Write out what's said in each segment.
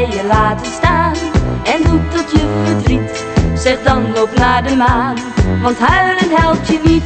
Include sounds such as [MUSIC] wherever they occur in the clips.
Je laten staan en doet tot je verdriet. Zeg dan loop naar de maan, want huilen helpt je niet.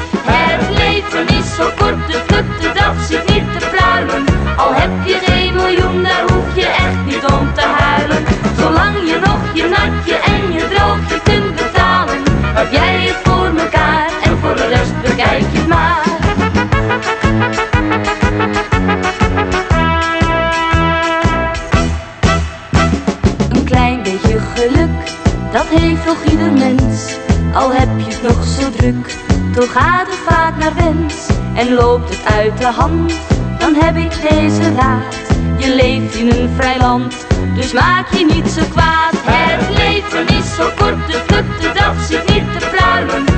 Loopt het uit de hand, dan heb ik deze raad. Je leeft in een vrij land, dus maak je niet zo kwaad. Het leven is zo kort, de vlutte dag zit niet te pruilen.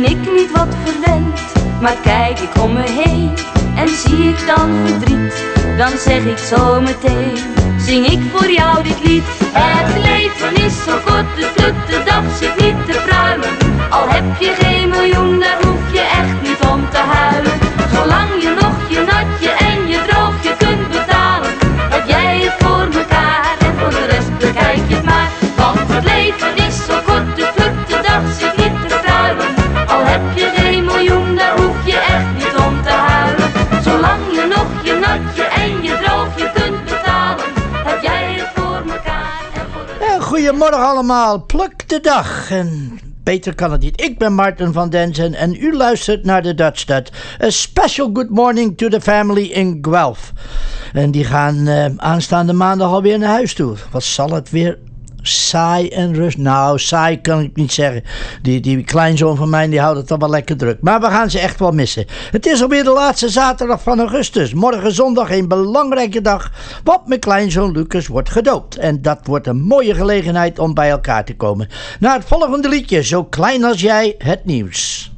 Ben ik niet wat verwend? Maar kijk ik om me heen en zie ik dan verdriet. Dan zeg ik zo meteen, zing ik voor jou dit lied. Het leven is zo kort, de vlutte dag zit niet te pruilen. Al heb je geen miljoen, daar hoef je echt niet goedemorgen allemaal, pluk de dag. En beter kan het niet. Ik ben Martin van Denzen en u luistert naar de Dutch Dut. A special good morning to the family in Guelph. En die gaan eh, aanstaande maandag alweer naar huis toe. Wat zal het weer saai en rust. Nou, saai kan ik niet zeggen. Die, die kleinzoon van mij die houdt het dan wel lekker druk. Maar we gaan ze echt wel missen. Het is alweer de laatste zaterdag van augustus. Morgen zondag een belangrijke dag. Want mijn kleinzoon Lucas wordt gedoopt. En dat wordt een mooie gelegenheid om bij elkaar te komen. Na het volgende liedje, Zo klein als jij, het nieuws.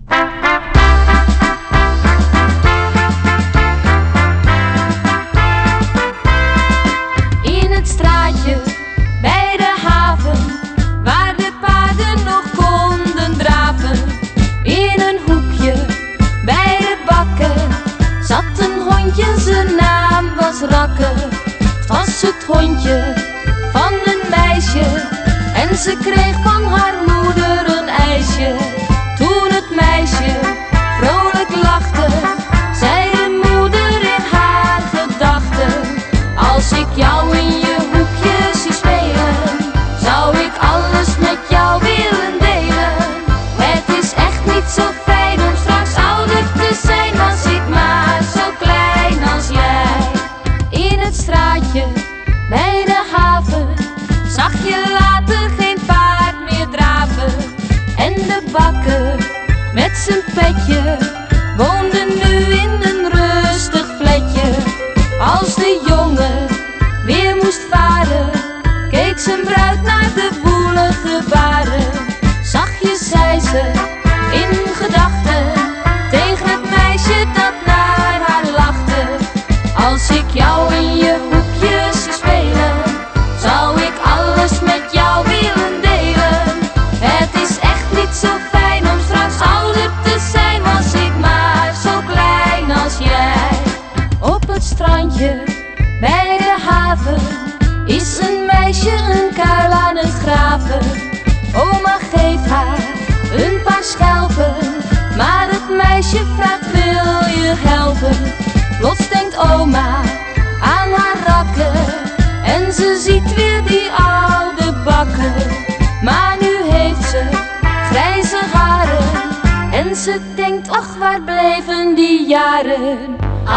Was was het hondje van een meisje. En ze kreeg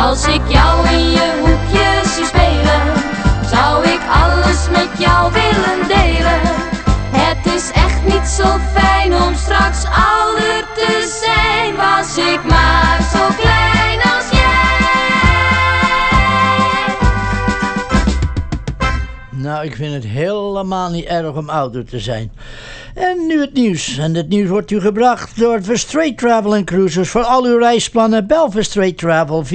Als ik jou in je hoekje zie spelen, zou ik alles met jou willen delen. Het is echt niet zo fijn om straks ouder te zijn, was ik maar zo klein als jij. Nou, ik vind het helemaal niet erg om ouder te zijn. En nu het nieuws. En het nieuws wordt u gebracht door Verstraight Travel Cruises. Voor al uw reisplannen bel Verstraight Travel 4169698100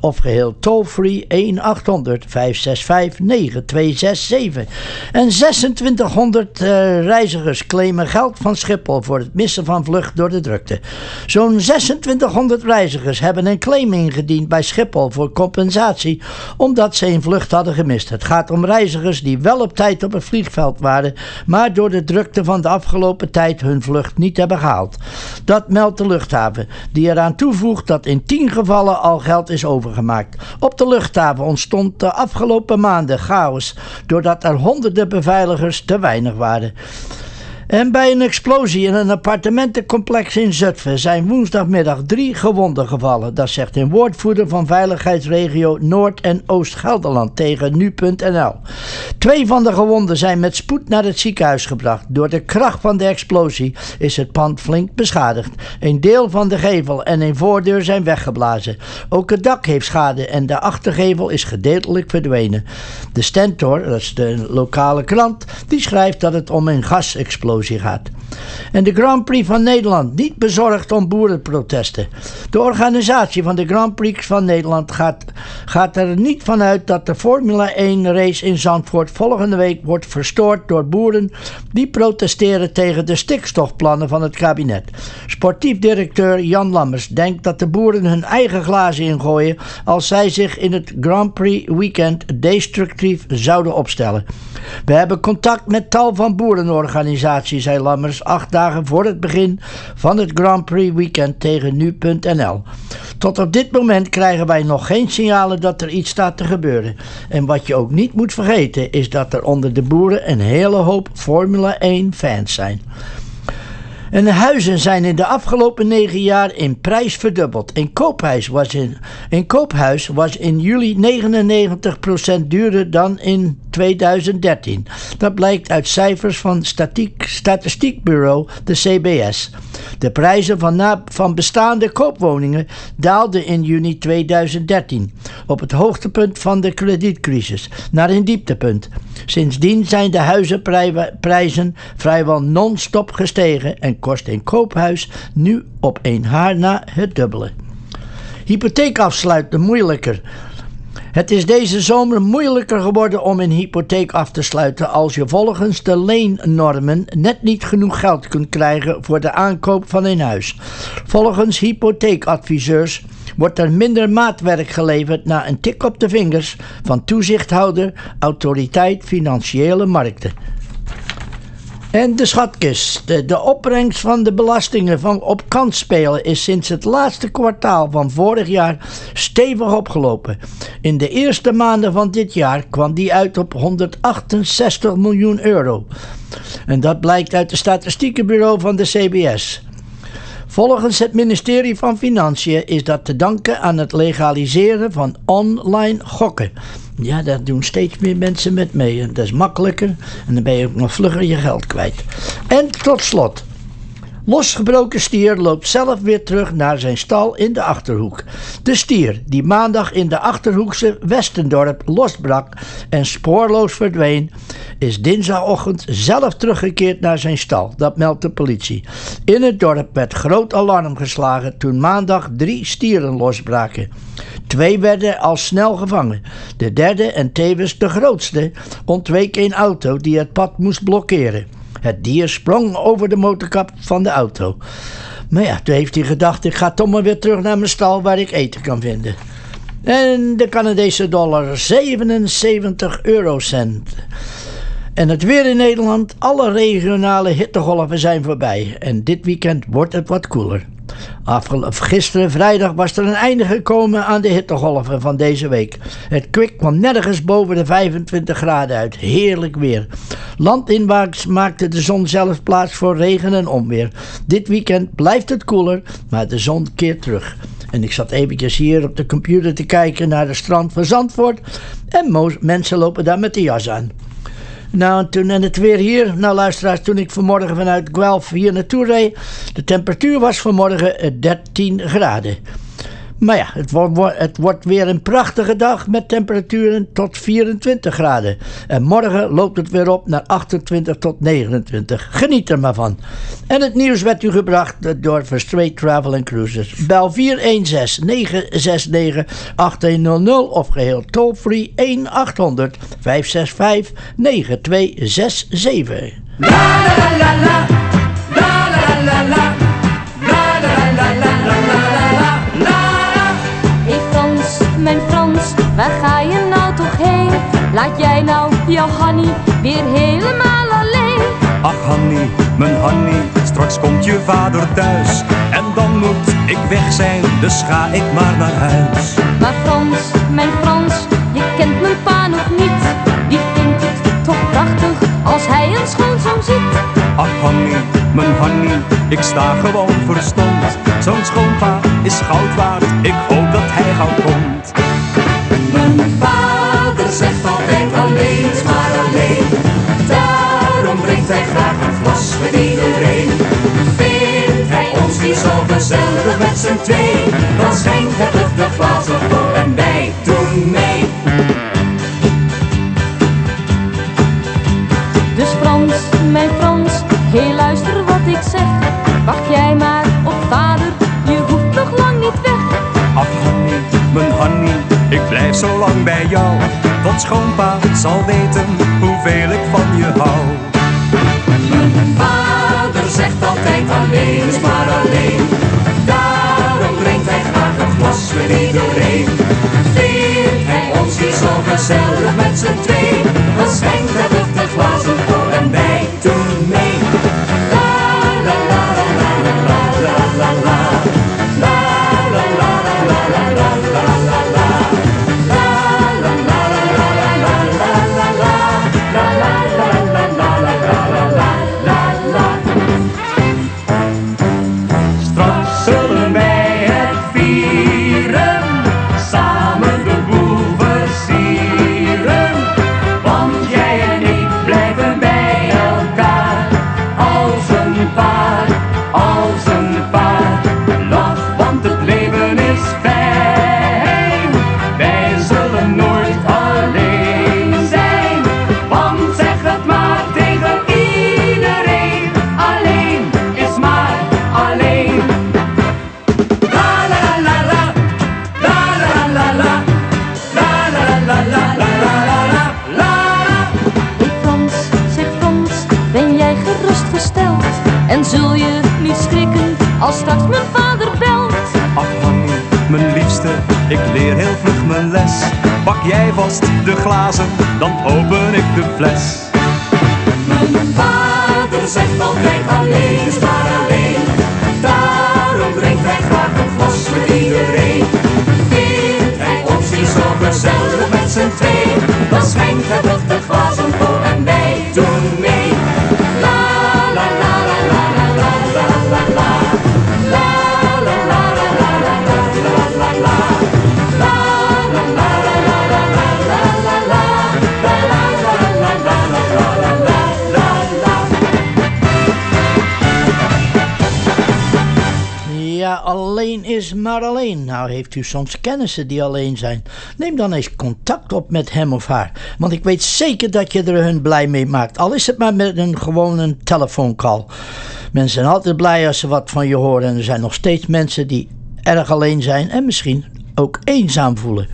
of geheel toll-free 1800 565 9267. En 2600 uh, reizigers claimen geld van Schiphol voor het missen van vlucht door de drukte. Zo'n 2600 reizigers hebben een claim ingediend bij Schiphol voor compensatie omdat ze een vlucht hadden gemist. Het gaat om reizigers die wel op tijd op het vliegveld waren, maar door de drukte van de afgelopen tijd hun vlucht niet hebben gehaald. Dat meldt de luchthaven, die eraan toevoegt dat in 10 gevallen al geld is overgemaakt. Op de luchthaven ontstond de afgelopen maanden chaos doordat er honderden beveiligers te weinig waren. En bij een explosie in een appartementencomplex in Zutphen zijn woensdagmiddag drie gewonden gevallen. Dat zegt een woordvoerder van veiligheidsregio Noord- en Oost-Gelderland tegen nu.nl. Twee van de gewonden zijn met spoed naar het ziekenhuis gebracht. Door de kracht van de explosie is het pand flink beschadigd. Een deel van de gevel en een voordeur zijn weggeblazen. Ook het dak heeft schade en de achtergevel is gedeeltelijk verdwenen. De Stentor, dat is de lokale krant, die schrijft dat het om een gasexplosie En de Grand Prix van Nederland niet bezorgd om boerenprotesten. De organisatie van de Grand Prix van Nederland gaat, gaat er niet vanuit dat de Formule 1 race in Zandvoort volgende week wordt verstoord door boeren die protesteren tegen de stikstofplannen van het kabinet. Sportief directeur Jan Lammers denkt dat de boeren hun eigen glazen ingooien als zij zich in het Grand Prix weekend destructief zouden opstellen. We hebben contact met tal van boerenorganisaties, zei Lammers, acht dagen voor het begin van het Grand Prix weekend tegen nu.nl. Tot op dit moment krijgen wij nog geen signalen dat er iets staat te gebeuren. En wat je ook niet moet vergeten is dat er onder de boeren een hele hoop Formule 1 fans zijn. En huizen zijn in de afgelopen negen jaar in prijs verdubbeld. Een koophuis was in, een koophuis was in juli 99% duurder dan in 2013. Dat blijkt uit cijfers van Statiek, Statistiekbureau, de CBS. De prijzen van, van bestaande koopwoningen daalden in juni 2013 op het hoogtepunt van de kredietcrisis naar een dieptepunt. Sindsdien zijn de huizenprijzen vrijwel non-stop gestegen en kost een koophuis nu op een haar na het dubbele. Hypotheek afsluiten moeilijker. Het is deze zomer moeilijker geworden om een hypotheek af te sluiten als je volgens de leennormen net niet genoeg geld kunt krijgen voor de aankoop van een huis. Volgens hypotheekadviseurs wordt er minder maatwerk geleverd na een tik op de vingers van toezichthouder Autoriteit Financiële Markten. En de schatkist. De, opbrengst van de belastingen van op kansspelen is sinds het laatste kwartaal van vorig jaar stevig opgelopen. In de eerste maanden van dit jaar kwam die uit op 168 miljoen euro. En dat blijkt uit het statistiekenbureau van de CBS. Volgens het ministerie van Financiën is dat te danken aan het legaliseren van online gokken. Ja, daar doen steeds meer mensen met mee. En dat is makkelijker en dan ben je ook nog vlugger je geld kwijt. En tot slot. Losgebroken stier loopt zelf weer terug naar zijn stal in de achterhoek. De stier, die maandag in de achterhoekse Westendorp losbrak en spoorloos verdween, is dinsdagochtend zelf teruggekeerd naar zijn stal. Dat meldt de politie. In het dorp werd groot alarm geslagen toen maandag drie stieren losbraken. Twee werden al snel gevangen. De derde en tevens de grootste ontweek een auto die het pad moest blokkeren. Het dier sprong over de motorkap van de auto. Maar ja, toen heeft hij gedacht: ik ga toch maar weer terug naar mijn stal waar ik eten kan vinden. En de Canadese dollar 77 eurocent. En het weer in Nederland, alle regionale hittegolven zijn voorbij. En dit weekend wordt het wat koeler. Gisteren vrijdag was er een einde gekomen aan de hittegolven van deze week. Het kwik kwam nergens boven de 25 graden uit. Heerlijk weer. Landinwaarts maakte de zon zelf plaats voor regen en onweer. Dit weekend blijft het koeler, maar de zon keert terug. En ik zat eventjes hier op de computer te kijken naar de strand van Zandvoort. En mensen lopen daar met de jas aan. Nou, toen en het weer hier. Nou, luisteraars, toen ik vanmorgen vanuit Guelph hier naartoe reed. De temperatuur was vanmorgen 13 graden. Maar ja, het, wordt, het wordt weer een prachtige dag met temperaturen tot 24 graden. En morgen loopt het weer op naar 28 tot 29. Geniet er maar van. En het nieuws werd u gebracht door Verstraight Travel and Cruises. Bel 416-969-1800 of geheel toll-free 1-800-565-9267. La la la la, la Laat jij nou jouw Hanny weer helemaal alleen? Ach Hanny, mijn Hanny, straks komt je vader thuis. En dan moet ik weg zijn, dus ga ik maar naar huis. Maar Frans, mijn Frans, je kent mijn pa nog niet. Die vindt het toch prachtig als hij een schoonzoon ziet. Ach Hanny, mijn Hanny, ik sta gewoon verstomd. Zo'n schoonpa is goud waard, ik hoop dat hij gauw komt. Mijn vader zegt altijd alleen is maar alleen. Daarom drinkt hij graag een glas met iedereen. Vindt hij ons niet zo gezellig met z'n twee, dan schenkt hij terug de glazen voor en wij doen mee. Dus Frans, mijn Frans, heel luister wat ik zeg. Wacht jij maar op vader, je hoeft nog lang niet weg. Ach Hanny, mijn Hanny ik blijf zo lang bij jou, schoonpa zal weten hoeveel ik van je hou. Mijn vader zegt altijd alleen is maar alleen. Daarom drinkt hij graag een glas met iedereen. Vindt hij ons niet zo gezellig met z'n twee, dan schenkt hij de glazen voor en wij doen mee. als vast de glazen, dan heeft u soms kennissen die alleen zijn? Neem dan eens contact op met hem of haar. Want ik weet zeker dat je er hun blij mee maakt. Al is het maar met een gewone telefooncall. Mensen zijn altijd blij als ze wat van je horen. En er zijn nog steeds mensen die erg alleen zijn en misschien ook eenzaam voelen.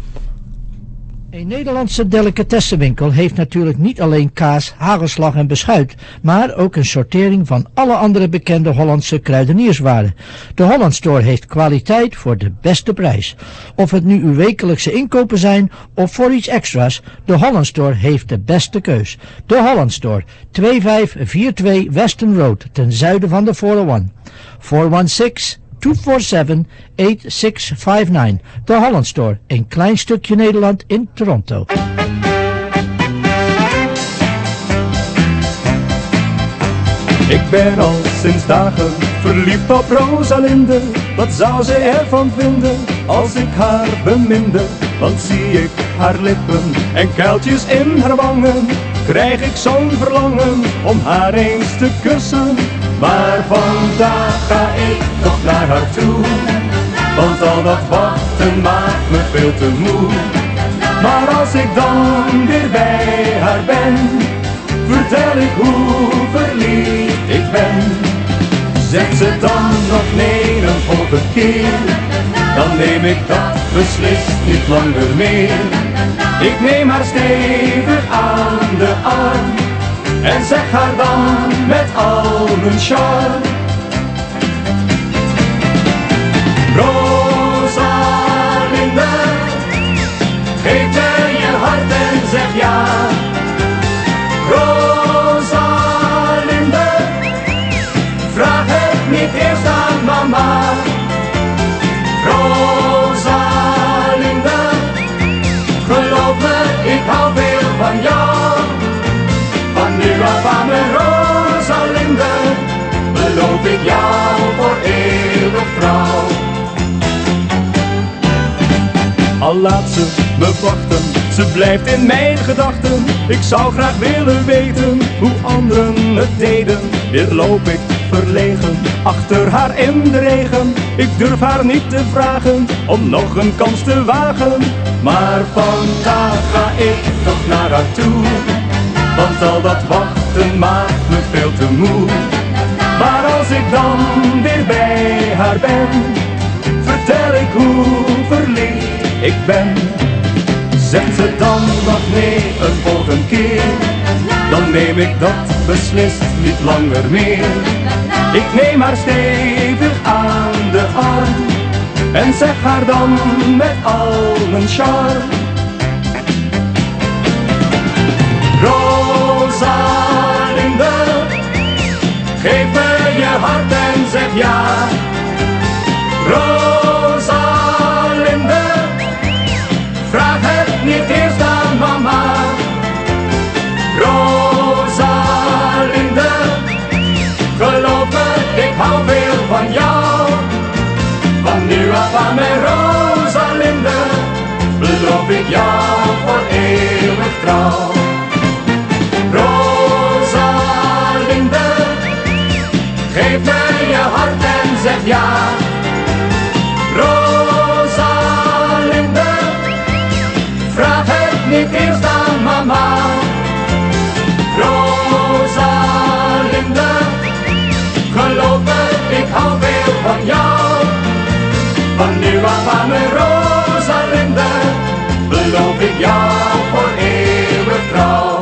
Een Nederlandse delicatessenwinkel heeft natuurlijk niet alleen kaas, hagelslag en beschuit, maar ook een sortering van alle andere bekende Hollandse kruidenierswaren. De Holland Store heeft kwaliteit voor de beste prijs. Of het nu uw wekelijkse inkopen zijn of voor iets extra's, de Holland Store heeft de beste keus. De Holland Store, 2542 Weston Road, ten zuiden van de 401. 416 247-8659. De Holland Store, een klein stukje Nederland in Toronto. Ik ben al sinds dagen verliefd op Rosalinde. Wat zou ze ervan vinden als ik haar beminde? Want zie ik haar lippen en kuiltjes in haar wangen, krijg ik zo'n verlangen om haar eens te kussen. Maar vandaag ga ik toch naar haar toe, want al dat wachten maakt me veel te moe. Maar als ik dan weer bij haar ben, vertel ik hoe verliefd ik ben. Zegt ze dan nog nee een volgende keer, dan neem ik dat beslist niet langer meer. Ik neem haar stevig aan de arm en zeg haar dan met al mijn charme. Rosalinde, geef Al laat ze me wachten, ze blijft in mijn gedachten. Ik zou graag willen weten hoe anderen het deden. Weer loop ik verlegen achter haar in de regen. Ik durf haar niet te vragen om nog een kans te wagen. Maar vandaag ga ik toch naar haar toe. Want al dat wachten maakt me veel te moe. Maar als ik dan weer bij haar ben, vertel ik hoe verliefd ik ben. Zegt ze dan nog nee een volgende keer, dan neem ik dat beslist niet langer meer. Ik neem haar stevig aan de arm en zeg haar dan met al mijn charme. Rosalinde, geef me je hart en zeg ja. Rosalinde, vraag het niet eerst aan mama. Rosalinde, geloof me, ik hou veel van jou. Van nu af aan mijn Rosalinde, beloof ik jou voor eeuwig trouw. Hart en zeg ja. Rosalinde, vraag het niet eerst aan mama. Rosalinde, geloof me, ik hou veel van jou. Van nu af aan mijn Rosalinde, beloof ik jou voor eeuwig trouw.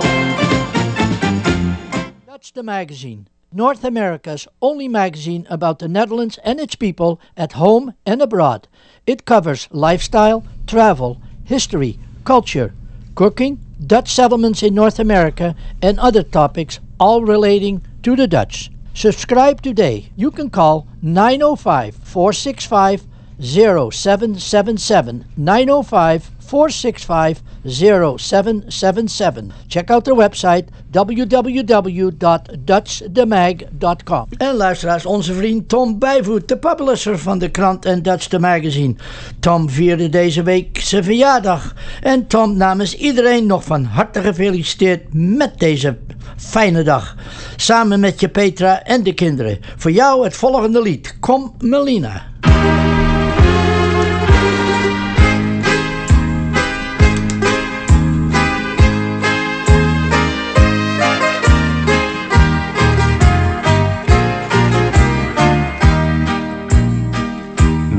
That's the magazine. North America's only magazine about the Netherlands and its people at home and abroad. It covers lifestyle, travel, history, culture, cooking, Dutch settlements in North America, and other topics, all relating to the Dutch. Subscribe today. You can call 905 465 0777. 905 465 0777. Check out their website www.dutchdemag.com. En luisteraars, onze vriend Tom Bijvoet, de publisher van de krant en Dutch the Magazine. Tom vierde deze week zijn verjaardag. En Tom namens iedereen nog van harte gefeliciteerd met deze fijne dag. Samen met je Petra en de kinderen. Voor jou het volgende lied. Kom Melina.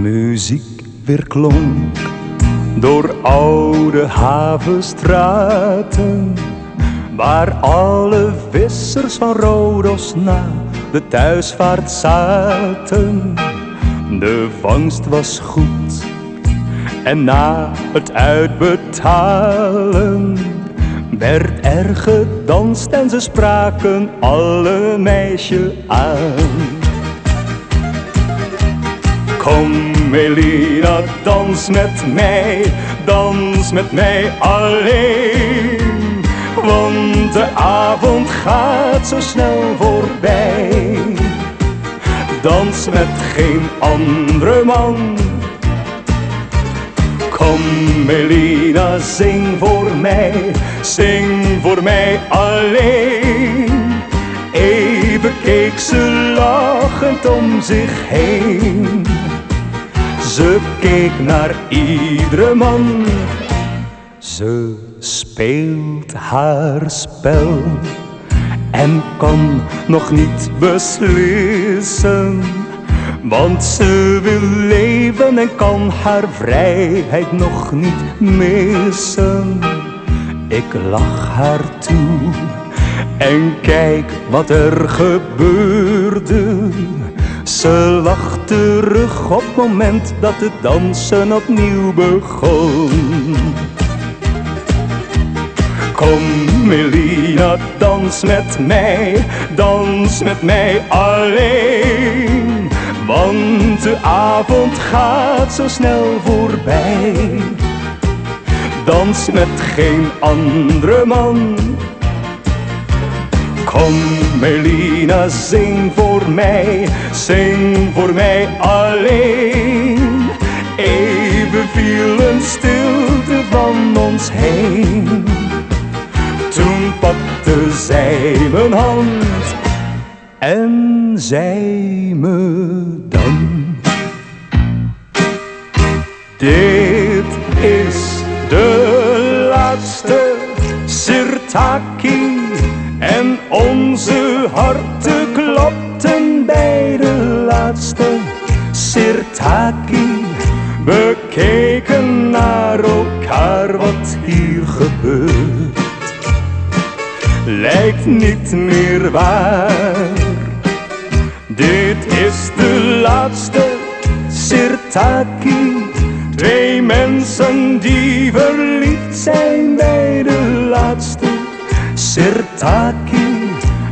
Muziek weerklonk door oude havenstraten, waar alle vissers van Rodos na de thuisvaart zaten. De vangst was goed en na het uitbetalen werd er gedanst en ze spraken alle meisje aan. Kom Melina, dans met mij, dans met mij alleen. Want de avond gaat zo snel voorbij. Dans met geen andere man. Kom Melina, zing voor mij, zing voor mij alleen. Even keek ze lachend om zich heen. Ze keek naar iedere man. Ze speelt haar spel en kan nog niet beslissen. Want ze wil leven en kan haar vrijheid nog niet missen. Ik lach haar toe en kijk wat er gebeurde. Ze lacht terug op het moment dat het dansen opnieuw begon. Kom Melina, dans met mij, dans met mij alleen. Want de avond gaat zo snel voorbij. Dans met geen andere man. Kom Melina, zing voor mij, zing voor mij alleen. Even viel een stilte van ons heen. Toen pakte zij mijn hand en zei me dan. Dit is de laatste Sirtaki en onze harten klopten bij de laatste Sirtaki. We keken naar elkaar wat hier gebeurt. Lijkt niet meer waar. Dit is de laatste Sirtaki. Twee mensen die verliefd zijn bij de laatste Sirtaki.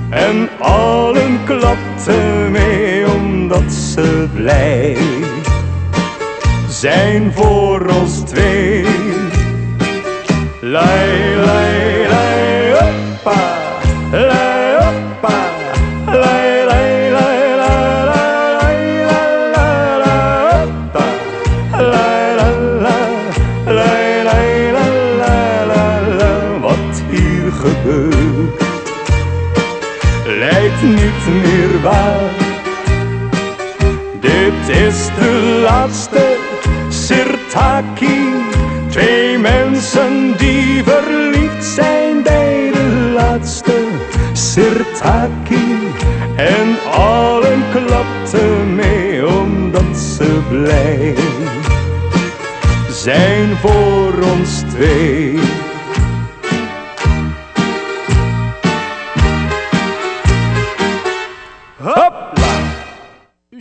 En allen klapten mee omdat ze blij zijn voor ons twee. Lei, hoppa, lei, is de laatste Sirtaki. Twee mensen die verliefd zijn bij de laatste Sirtaki. En allen klapten mee omdat ze blij zijn voor ons twee.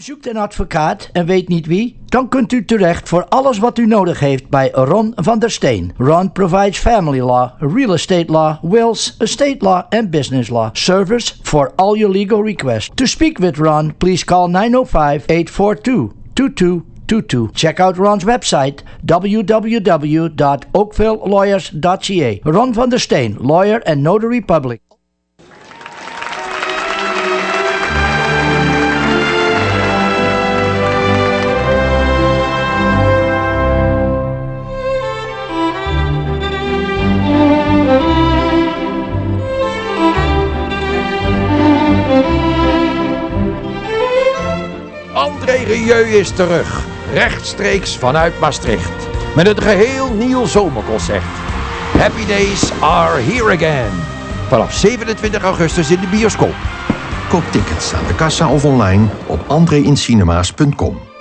Zoekt een advocaat en weet niet wie? Dan kunt u terecht voor alles wat u nodig heeft bij Ron van der Steen. Ron provides family law, real estate law, wills, estate law and business law. Service for all your legal requests. To speak with Ron, please call 905-842-2222. Check out Ron's website www.oakvillelawyers.ca. Ron van der Steen, lawyer and notary public. Rieu is terug, rechtstreeks vanuit Maastricht, met een geheel nieuw zomerconcert. Happy Days are here again. Vanaf 27 augustus in de bioscoop. Koop tickets aan de kassa of online op entreincinema's.com.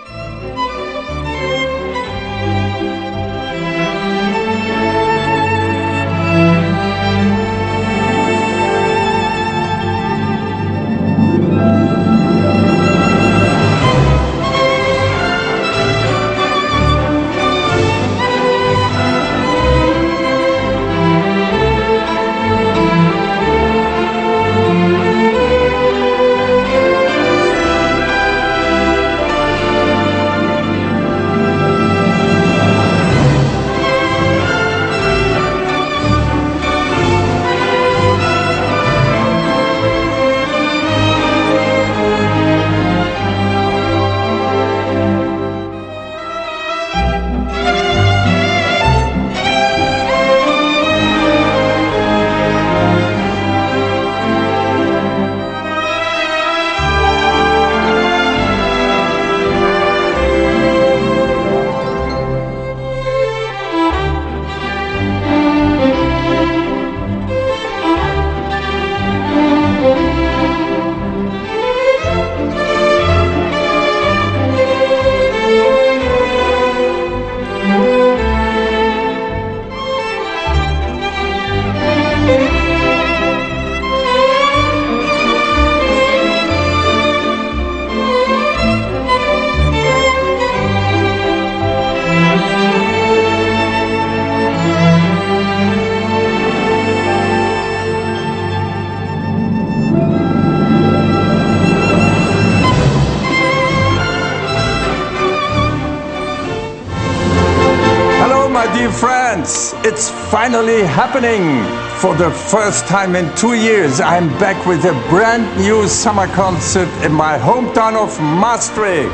friends, it's finally happening. For the first time in two years, I'm back with a brand new summer concert in my hometown of Maastricht.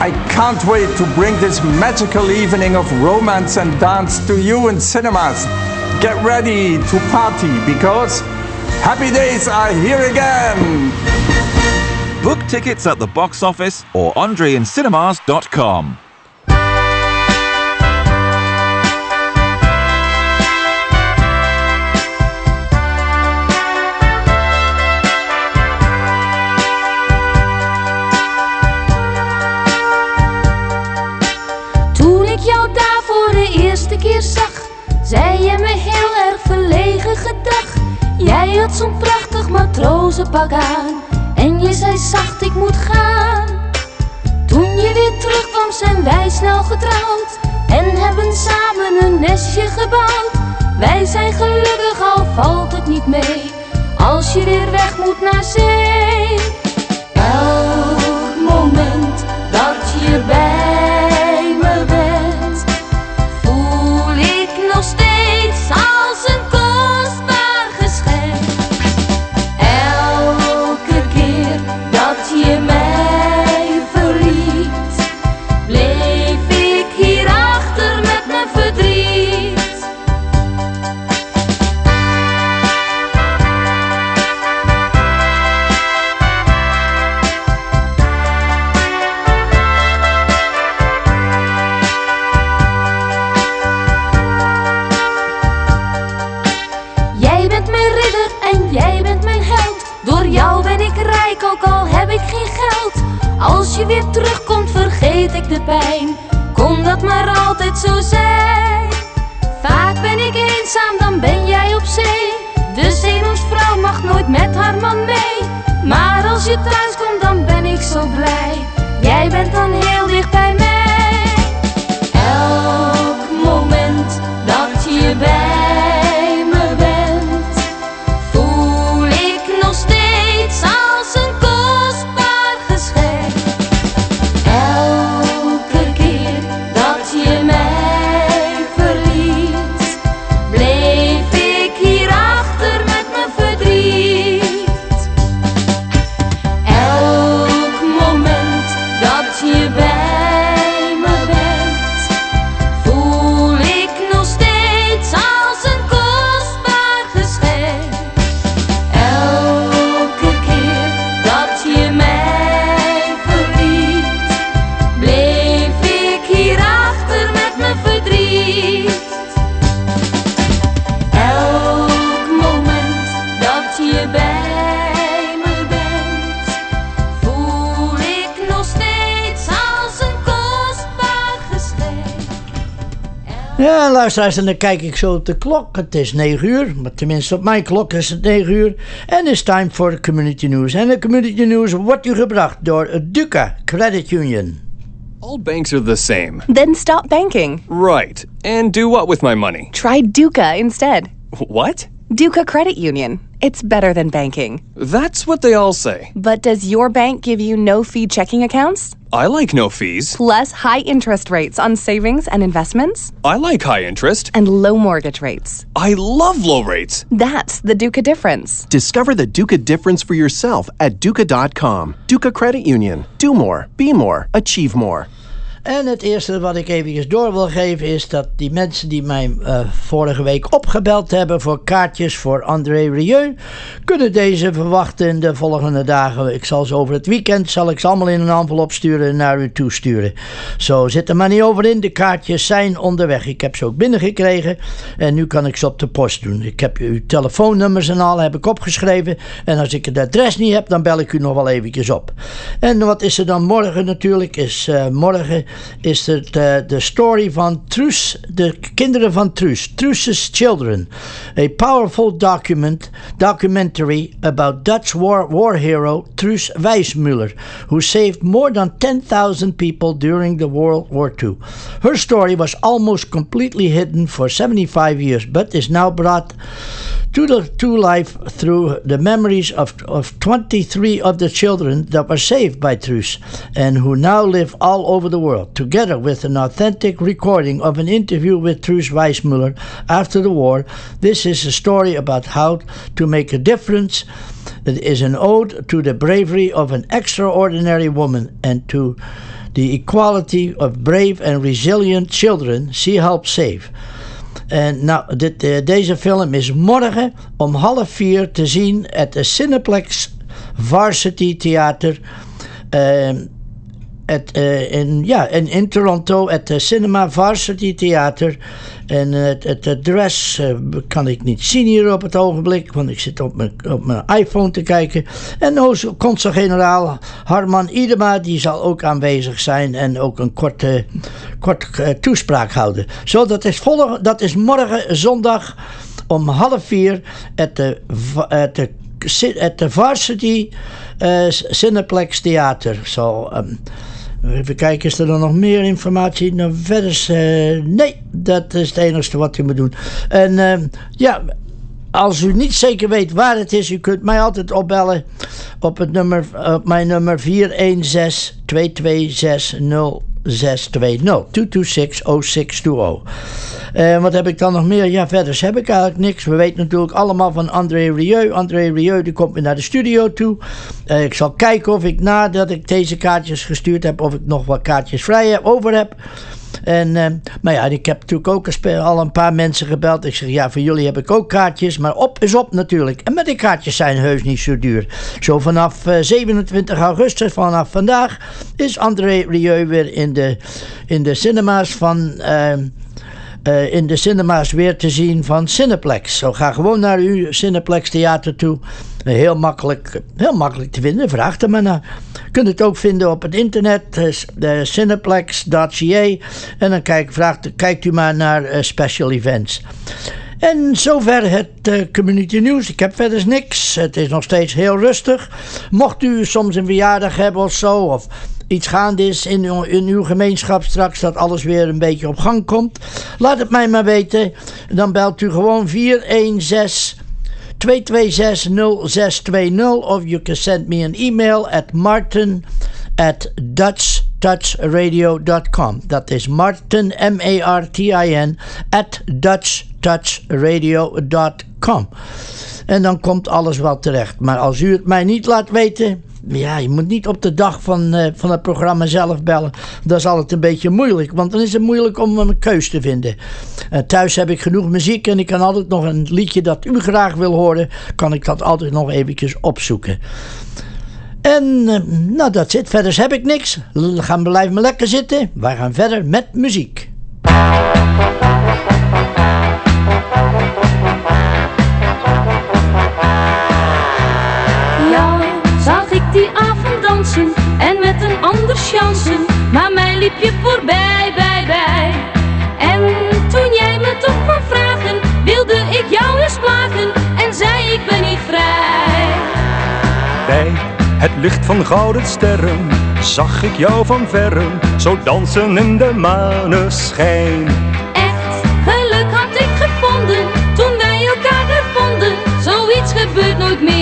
I can't wait to bring this magical evening of romance and dance to you in cinemas. Get ready to party because happy days are here again. Book tickets at the box office or andreincinemas.com. matrozenpak aan en je zei zacht ik moet gaan. Toen je weer terugkwam zijn wij snel getrouwd en hebben samen een nestje gebouwd. Wij zijn gelukkig al valt het niet mee, als je weer weg moet naar zee. Luisteraars, en dan kijk ik zo op de klok. Het is 9 uur, maar tenminste op mijn klok is het 9 uur. En it's time for the community news. En de community news wordt u gebracht door Duca Credit Union. All banks are the same. Then stop banking. Right. And do what with my money? Try Duca instead. What? Duca Credit Union. It's better than banking. That's what they all say. But does your bank give you no fee checking accounts? I like no fees. Plus high interest rates on savings and investments? I like high interest. And low mortgage rates. I love low rates. That's the Duca difference. Discover the Duca difference for yourself at Duca.com. Duca Credit Union. Do more, be more, achieve more. En het eerste wat ik even door wil geven is dat die mensen die mij eh, vorige week opgebeld hebben voor kaartjes voor André Rieu, kunnen deze verwachten in de volgende dagen. Ik zal ze over het weekend, zal ik ze allemaal in een envelop sturen en naar u toesturen. Zo zit er maar niet over in, de kaartjes zijn onderweg. Ik heb ze ook binnengekregen en nu kan ik ze op de post doen. Ik heb uw telefoonnummers en al heb ik opgeschreven en als ik het adres niet heb, dan bel ik u nog wel eventjes op. En wat is er dan morgen natuurlijk? Is eh, morgen is het eh, de story van Truus, de kinderen van Truus, Truus's Children. A powerful document, documentary about Dutch war, war hero Truus Wijsmuller, who saved more than 10,000 people during the World War II. Her story was almost completely hidden for 75 years, but is now brought to, the, to life through the memories of, of 23 of the children that were saved by Truus and who now live all over the world, together with an authentic recording of an interview with Truus Weissmuller after the war. This is a story about how to make a difference. It is an ode to the bravery of an extraordinary woman and to the equality of brave and resilient children she helped save. En nou, dit, eh, deze film is morgen om half vier te zien at de Cineplex Varsity Theater. ehm, at, eh, in, ja, in, Toronto, at de Cinema Varsity Theater. En het, het adres eh, kan ik niet zien hier op het ogenblik, want ik zit op mijn, op mijn iPhone te kijken. En consul-generaal Harman Idema, die zal ook aanwezig zijn en ook een korte, korte eh, toespraak houden. Zo, dat is, volg, dat is morgen zondag om half vier ci- at de Varsity eh, Cineplex Theater. Zo, ehm, Even kijken, is er dan nog meer informatie? Nou, verder is, eh, nee, dat is het enige wat u moet doen. En eh, ja, als u niet zeker weet waar het is, u kunt mij altijd opbellen op, het nummer, op mijn nummer 416 226 0620 226 0620. Eh, wat heb ik dan nog meer? Ja, verder heb ik eigenlijk niks. We weten natuurlijk allemaal van André Rieu. André Rieu die komt weer naar de studio toe. Eh, ik zal kijken of ik nadat ik deze kaartjes gestuurd heb, of ik nog wat kaartjes vrij heb, over heb. En, eh, maar ja, ik heb natuurlijk ook al een paar mensen gebeld. Ik zeg, ja, voor jullie heb ik ook kaartjes. Maar op is op natuurlijk. En met die kaartjes zijn heus niet zo duur. Zo vanaf eh, 27 augustus, vanaf vandaag, is André Rieu weer in de, in de cinema's van... eh, eh, in de cinema's weer te zien van Cineplex. Zo ga gewoon naar uw Cineplex Theater toe. Eh, Heel makkelijk, heel makkelijk te vinden, vraag er maar naar. Je kunt het ook vinden op het internet, eh, s- de cineplex.ca. En dan kijk, vraagt, kijkt u maar naar eh, special events. En zover het eh, community nieuws. Ik heb verder niks. Het is nog steeds heel rustig. Mocht u soms een verjaardag hebben of zo, of iets gaande is in uw, in uw gemeenschap straks, dat alles weer een beetje op gang komt, laat het mij maar weten. Dan belt u gewoon 416 226-0620 of you can send me an email at martin at dutchtouchradio.com. Dat is Martin, M-A-R-T-I-N, at dutchtouchradio.com. En dan komt alles wel terecht. Maar als u het mij niet laat weten, ja, je moet niet op de dag van, eh, van het programma zelf bellen. Dat is altijd een beetje moeilijk, want dan is het moeilijk om een keus te vinden. Eh, thuis heb ik genoeg muziek en ik kan altijd nog een liedje dat u graag wil horen, kan ik dat altijd nog eventjes opzoeken. En eh, nou, dat zit. Verder heb ik niks. L- gaan blijven lekker zitten. Wij gaan verder met muziek. Die avond dansen en met een ander chansen, maar mij liep je voorbij, bij, bij. En toen jij me toch kwam vragen, wilde ik jou eens plagen en zei ik ben niet vrij. Bij het licht van gouden sterren zag ik jou van verren, zo dansen in de maneschijn. Echt geluk had ik gevonden toen wij elkaar daar vonden, zoiets gebeurt nooit meer.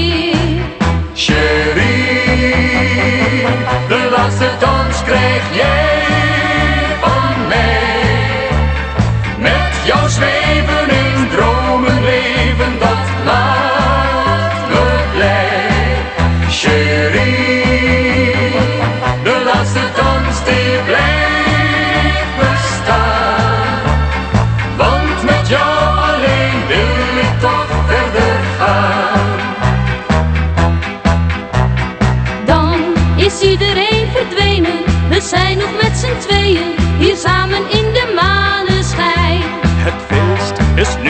Jij van mij. Met jou zweven in dromen leven, dat maakt me blij. Chérie, de laatste dans die blijft bestaan. Want met jou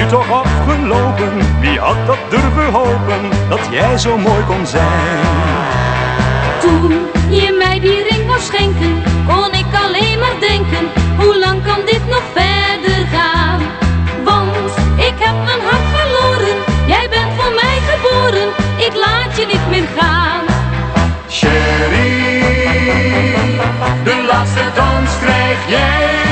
nu toch afgelopen, wie had dat durven hopen, dat jij zo mooi kon zijn. Toen je mij die ring wou schenken, kon ik alleen maar denken, hoe lang kan dit nog verder gaan? Want ik heb mijn hart verloren, jij bent voor mij geboren, ik laat je niet meer gaan. Chérie, de laatste dans krijg jij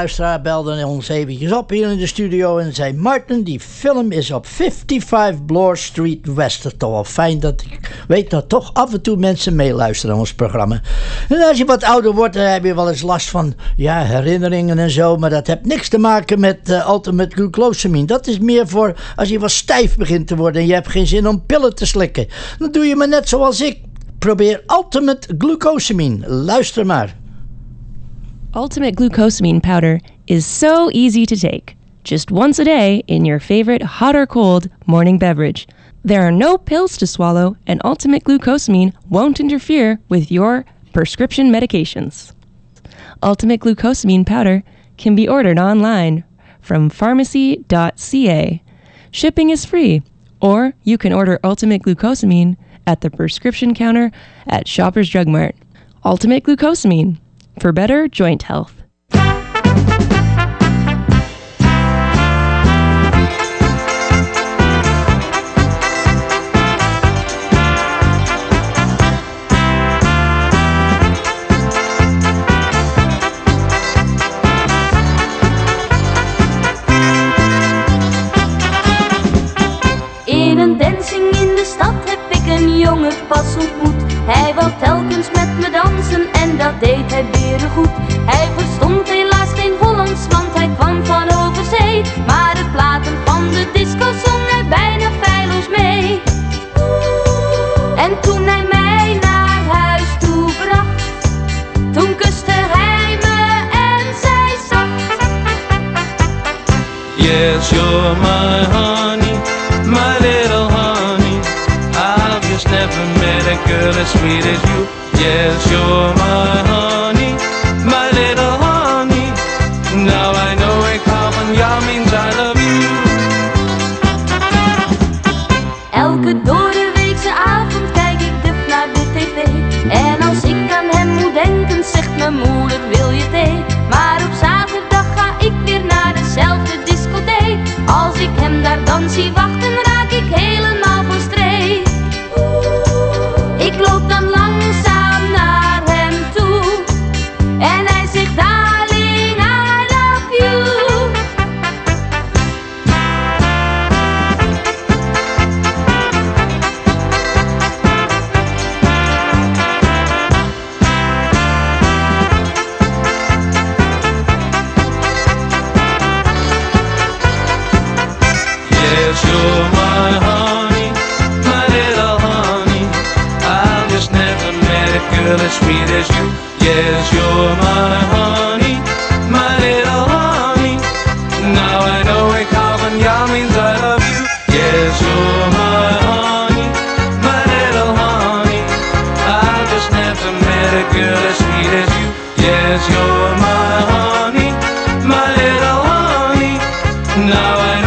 luisteraar belde ons eventjes op hier in de studio en zei... Martin, die film is op 55 Bloor Street West. Wel fijn dat ik weet dat toch af en toe mensen meeluisteren aan ons programma. En als je wat ouder wordt, dan heb je wel eens last van ja, herinneringen en zo. Maar dat heeft niks te maken met eh, ultimate glucosamine. Dat is meer voor als je wat stijf begint te worden en je hebt geen zin om pillen te slikken. Dan doe je maar net zoals ik. Probeer ultimate glucosamine. Luister maar. Ultimate glucosamine powder is so easy to take. Just once a day in your favorite hot or cold morning beverage. There are no pills to swallow, and Ultimate glucosamine won't interfere with your prescription medications. Ultimate glucosamine powder can be ordered online from pharmacy.ca. Shipping is free, or you can order Ultimate glucosamine at the prescription counter at Shoppers Drug Mart. Ultimate glucosamine for better joint health. In een in de stad heb ik een jongen pas ontmoet. Hij wou telkens met hij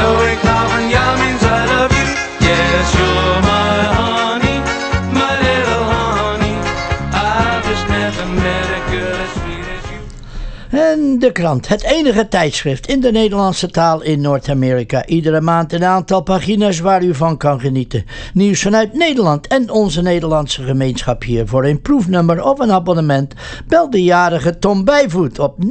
awake. De krant, het enige tijdschrift in de Nederlandse taal in Noord-Amerika. Iedere maand een aantal pagina's waar u van kan genieten. Nieuws vanuit Nederland en onze Nederlandse gemeenschap hier. Voor een proefnummer of een abonnement bel de jarige Tom Bijvoet op 905-465-0777.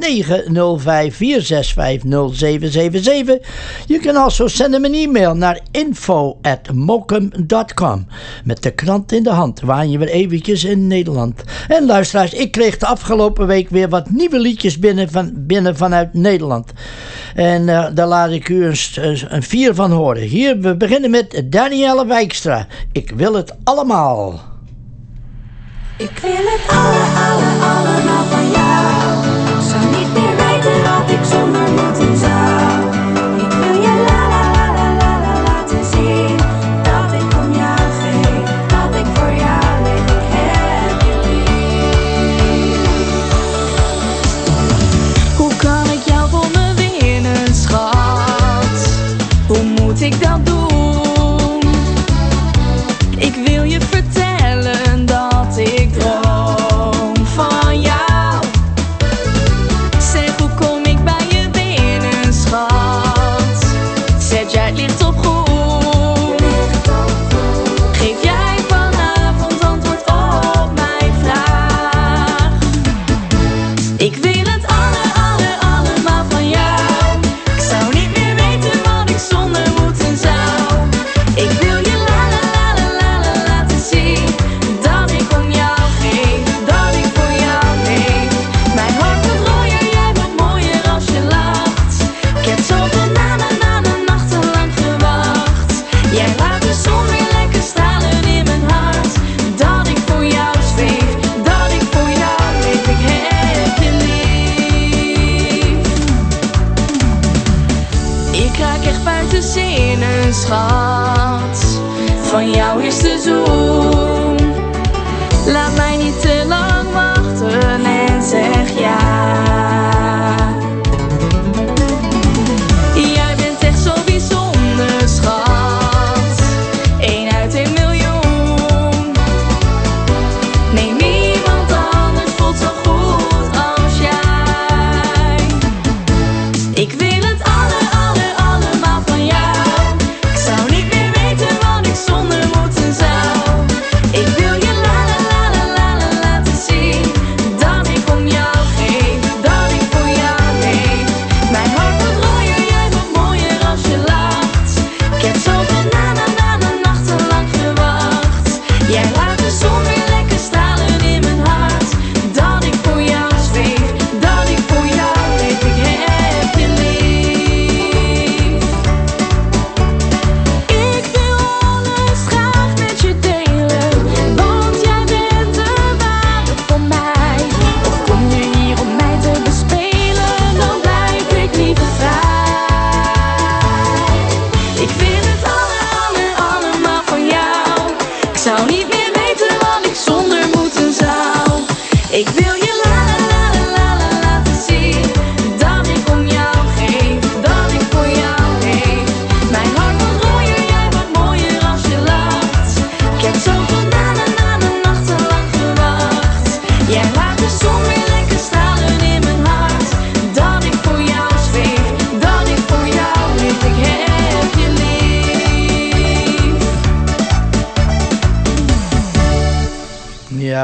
You can also send hem een e-mail naar info@mokum.com Met de krant in de hand waan je weer eventjes in Nederland. En luisteraars, ik kreeg de afgelopen week weer wat nieuwe liedjes binnen van binnen vanuit Nederland. En eh, daar laat ik u een, een, vier van horen. Hier, we beginnen met Danielle Wijkstra. Ik wil het allemaal. Ik wil het alle, alle, allemaal.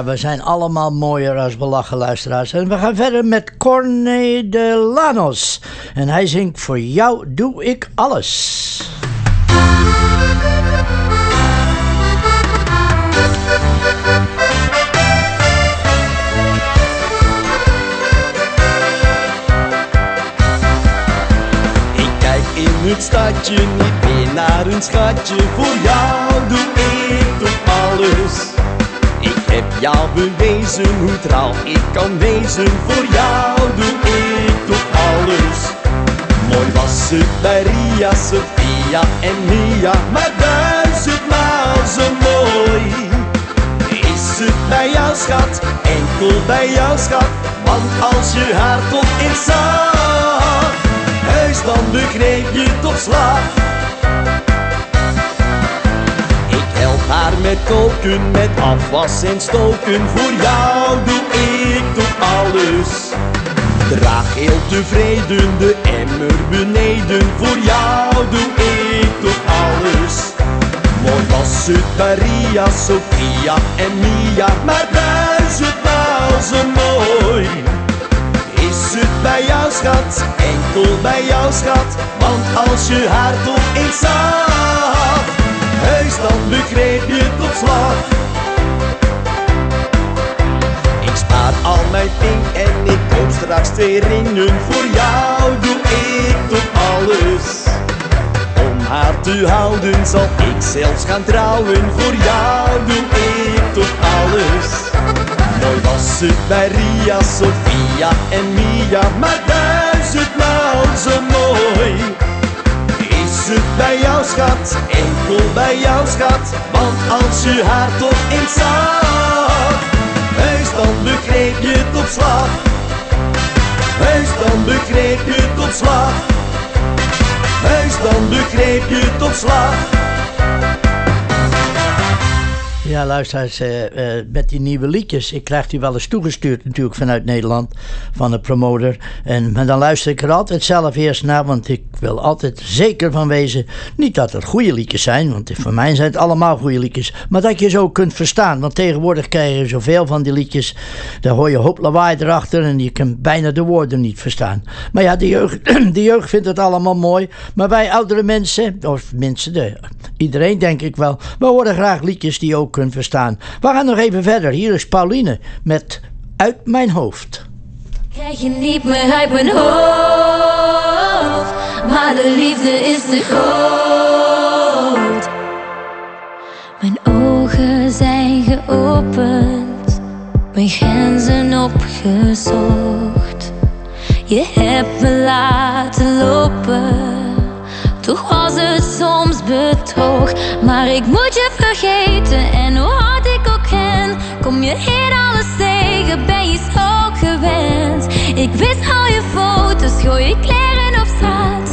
we zijn allemaal mooier als belachen luisteraars. En we gaan verder met Corne de Lanos. En hij zingt Voor jou doe ik alles. Ik kijk in het stadje niet meer naar een schatje. Voor jou doe ik toch alles heb jou bewezen hoe trouw ik kan wezen. Voor jou doe ik toch alles. Mooi was het bij Ria, Sofia en Mia, maar duizendmaal zo mooi. Is het bij jou schat, enkel bij jou schat, want als je haar tot in zag, heus dan begreep je toch slag. Maar met koken, met afwas en stoken, voor jou doe ik toch alles. Draag heel tevreden de emmer beneden, voor jou doe ik toch alles. Mooi was het Maria, Sofia en Mia, maar daar is het nou zo mooi. Is het bij jou schat, enkel bij jou schat, want als je haar toch eens dan begreep je op slag. Ik spaar al mijn ping en ik koop straks twee ringen, voor jou doe ik toch alles. Om haar te houden zal ik zelfs gaan trouwen, voor jou doe ik toch alles. Mooi was het bij Ria, Sofia en Mia, maar duizendmaal zo mooi. Is het bij jou schat, enkel bij jou schat, want als je haar toch eens zag, heus dan begreep je op slag. Heus dan begreep je op slag. Heus dan begreep je op slag. Ja, luisteraars, eh, eh, met die nieuwe liedjes. Ik krijg die wel eens toegestuurd natuurlijk vanuit Nederland, van de promotor. En, maar dan luister ik er altijd zelf eerst naar, want ik wil altijd zeker van wezen. Niet dat het goede liedjes zijn, want voor mij zijn het allemaal goede liedjes. Maar dat je ze ook kunt verstaan, want tegenwoordig krijg je zoveel van die liedjes. Daar hoor je hoop lawaai erachter en je kan bijna de woorden niet verstaan. Maar ja, de jeugd, [CLEARS THROAT] de jeugd vindt het allemaal mooi. Maar wij oudere mensen, of mensen, de, iedereen denk ik wel, we horen graag liedjes die ook kunt verstaan. We gaan nog even verder. Hier is Pauline met Uit mijn hoofd. Krijg je niet meer uit mijn hoofd, maar de liefde is te groot. Mijn ogen zijn geopend, mijn grenzen opgezocht. Je hebt me laten lopen, toch was het soms bedrog. Maar ik moet je vergeten en hoe hard ik ook ken, kom je in alles tegen, ben je zo gewend. Ik wist al je foto's, gooi je kleren op straat.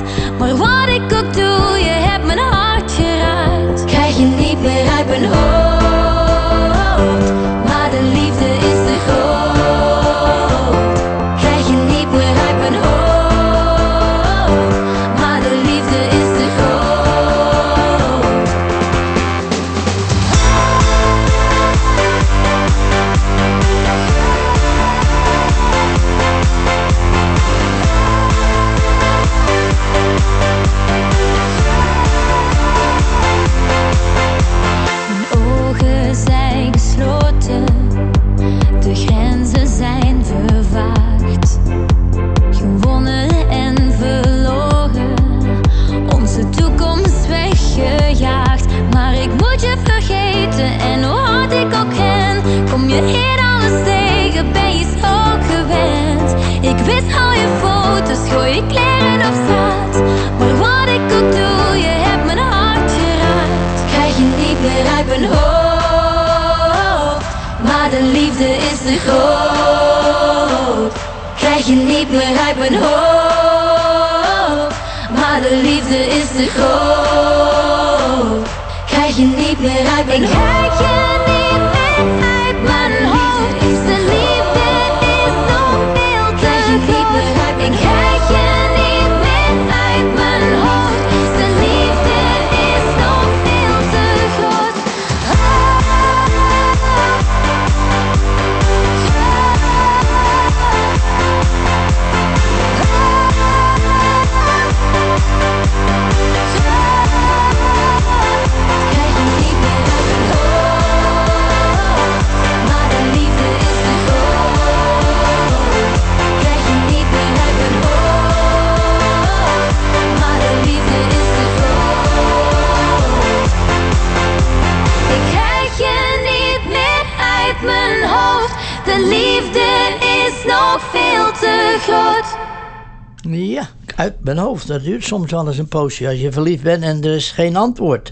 Uit mijn hoofd. Dat duurt soms wel eens een poosje als je verliefd bent en er is geen antwoord.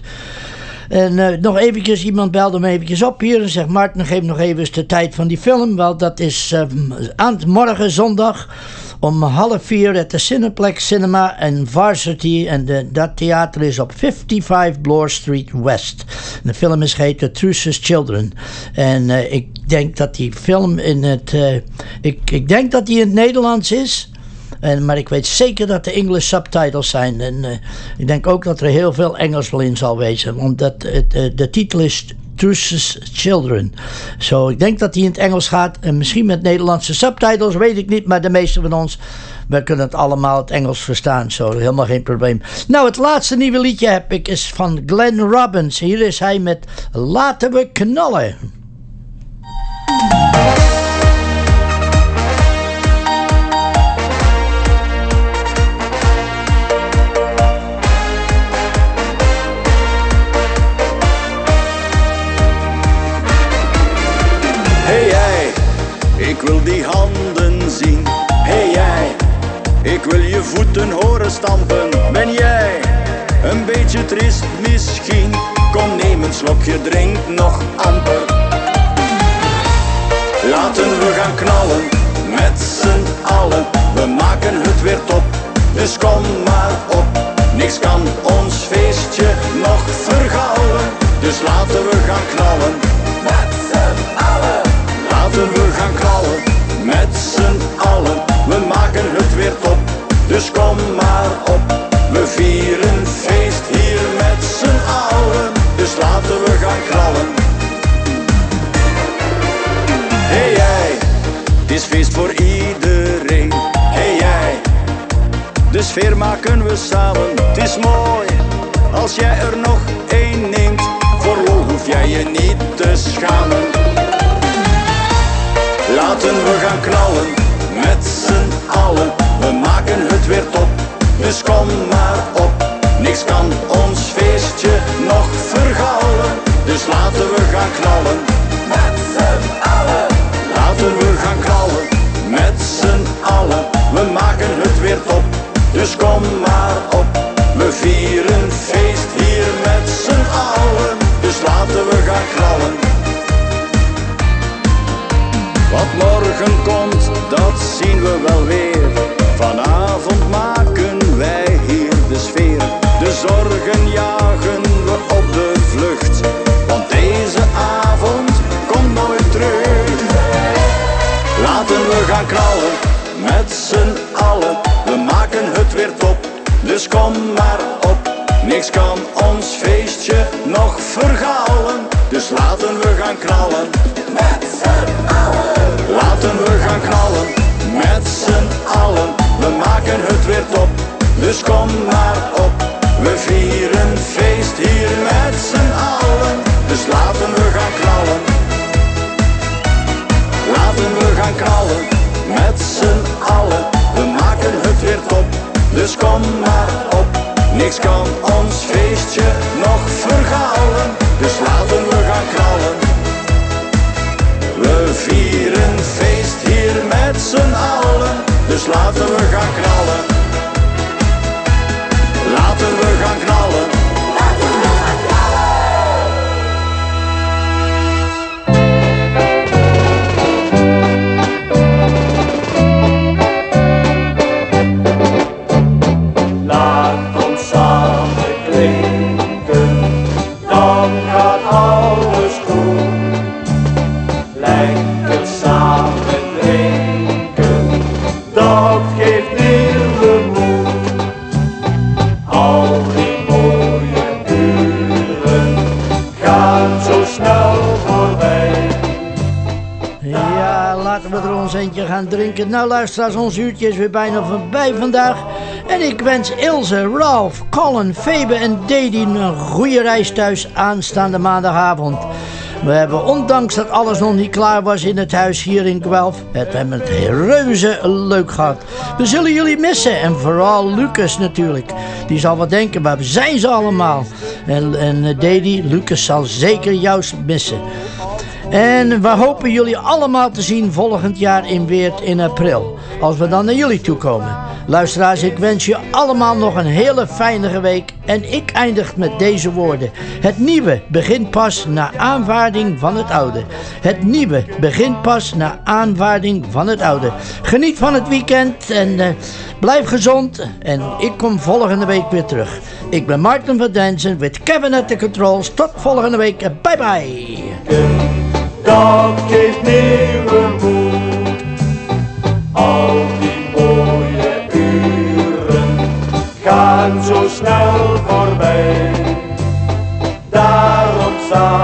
En eh, nog eventjes, iemand belde me eventjes op hier en zegt... Martin, geef nog even de tijd van die film. Wel, dat is eh, aan morgen zondag om half vier at de Cineplex Cinema en Varsity. En de, dat theater is op 55 Bloor Street West. De film is geheten Truce's Children. En eh, ik denk dat die film in het... eh, ik, ik denk dat die in het Nederlands is... En, maar ik weet zeker dat de English subtitles zijn. En eh, ik denk ook dat er heel veel Engels wel in zal wezen. Want dat, het, eh, de titel is Truce's Children. Zo, ik denk dat die in het Engels gaat. En misschien met Nederlandse subtitles, weet ik niet. Maar de meeste van ons, we kunnen het allemaal het Engels verstaan. Zo, helemaal geen probleem. Nou, het laatste nieuwe liedje heb ik is van Glenn Robbins. Hier is hij met Laten we knallen. Ik wil die handen zien. Hey jij, ik wil je voeten horen stampen. Ben jij een beetje triest misschien? Kom neem een slokje, drink nog amper. Laten we gaan knallen, met z'n allen. We maken het weer top, dus kom maar op. Niks kan ons feestje dus kom maar op. We vieren feest hier met z'n allen. Dus laten we gaan knallen. Hey jij, het is feest voor iedereen. Hey jij, de sfeer maken we samen. Het is mooi als jij er nog één neemt. Voor hoef jij je niet te schamen. Laten we gaan knallen dus kom maar op. Niks kan ons feestje nog vergauwen. Dus laten we gaan knallen met z'n allen. Laten we gaan knallen met z'n allen. We maken het weer top, dus kom maar op. We vieren feest hier met z'n allen. Dus laten we gaan knallen. Wat morgen komt, dat zien we wel weer. Vanavond maken zorgen jagen we op de vlucht. Want deze avond komt nooit terug. Laten we gaan knallen, met z'n allen. We maken het weer top, dus kom maar op. Niks kan ons feestje nog vergauwen. Dus laten we gaan knallen, met z'n allen. Laten we gaan knallen, met z'n allen. We maken het weer top, dus kom maar op. We vieren feest hier Nou luisteraars, ons uurtje is weer bijna voorbij vandaag. En ik wens Ilse, Ralph, Colin, Febe en Dedy een goede reis thuis aanstaande maandagavond. We hebben, ondanks dat alles nog niet klaar was in het huis hier in Guelph, het hebben het reuze leuk gehad. We zullen jullie missen en vooral Lucas natuurlijk. Die zal wat denken, waar zijn ze allemaal? En, en eh, Lucas zal zeker jou missen. En we hopen jullie allemaal te zien volgend jaar in Weert in april. Als we dan naar jullie toe komen. Luisteraars, ik wens je allemaal nog een hele fijne week. En ik eindig met deze woorden. Het nieuwe begint pas na aanvaarding van het oude. Het nieuwe begint pas na aanvaarding van het oude. Geniet van het weekend en eh, blijf gezond. En ik kom volgende week weer terug. Ik ben Martin van Denzen met Kevin at the Controls. Tot volgende week. Bye bye. Dat geeft nieuwe moed. Al die mooie uren gaan zo snel voorbij. Daarom samen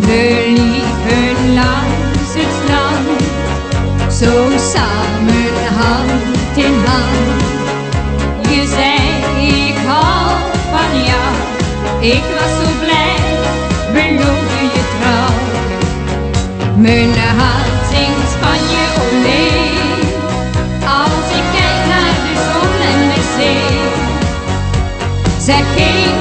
We liepen langs het strand, zo samen hand in hand. Je zei ik hou van jou, ik was zo blij, beloofde je trouw. Mijn hart zingt Spanje olé, als ik kijk naar de zon en de zee. Zeg geen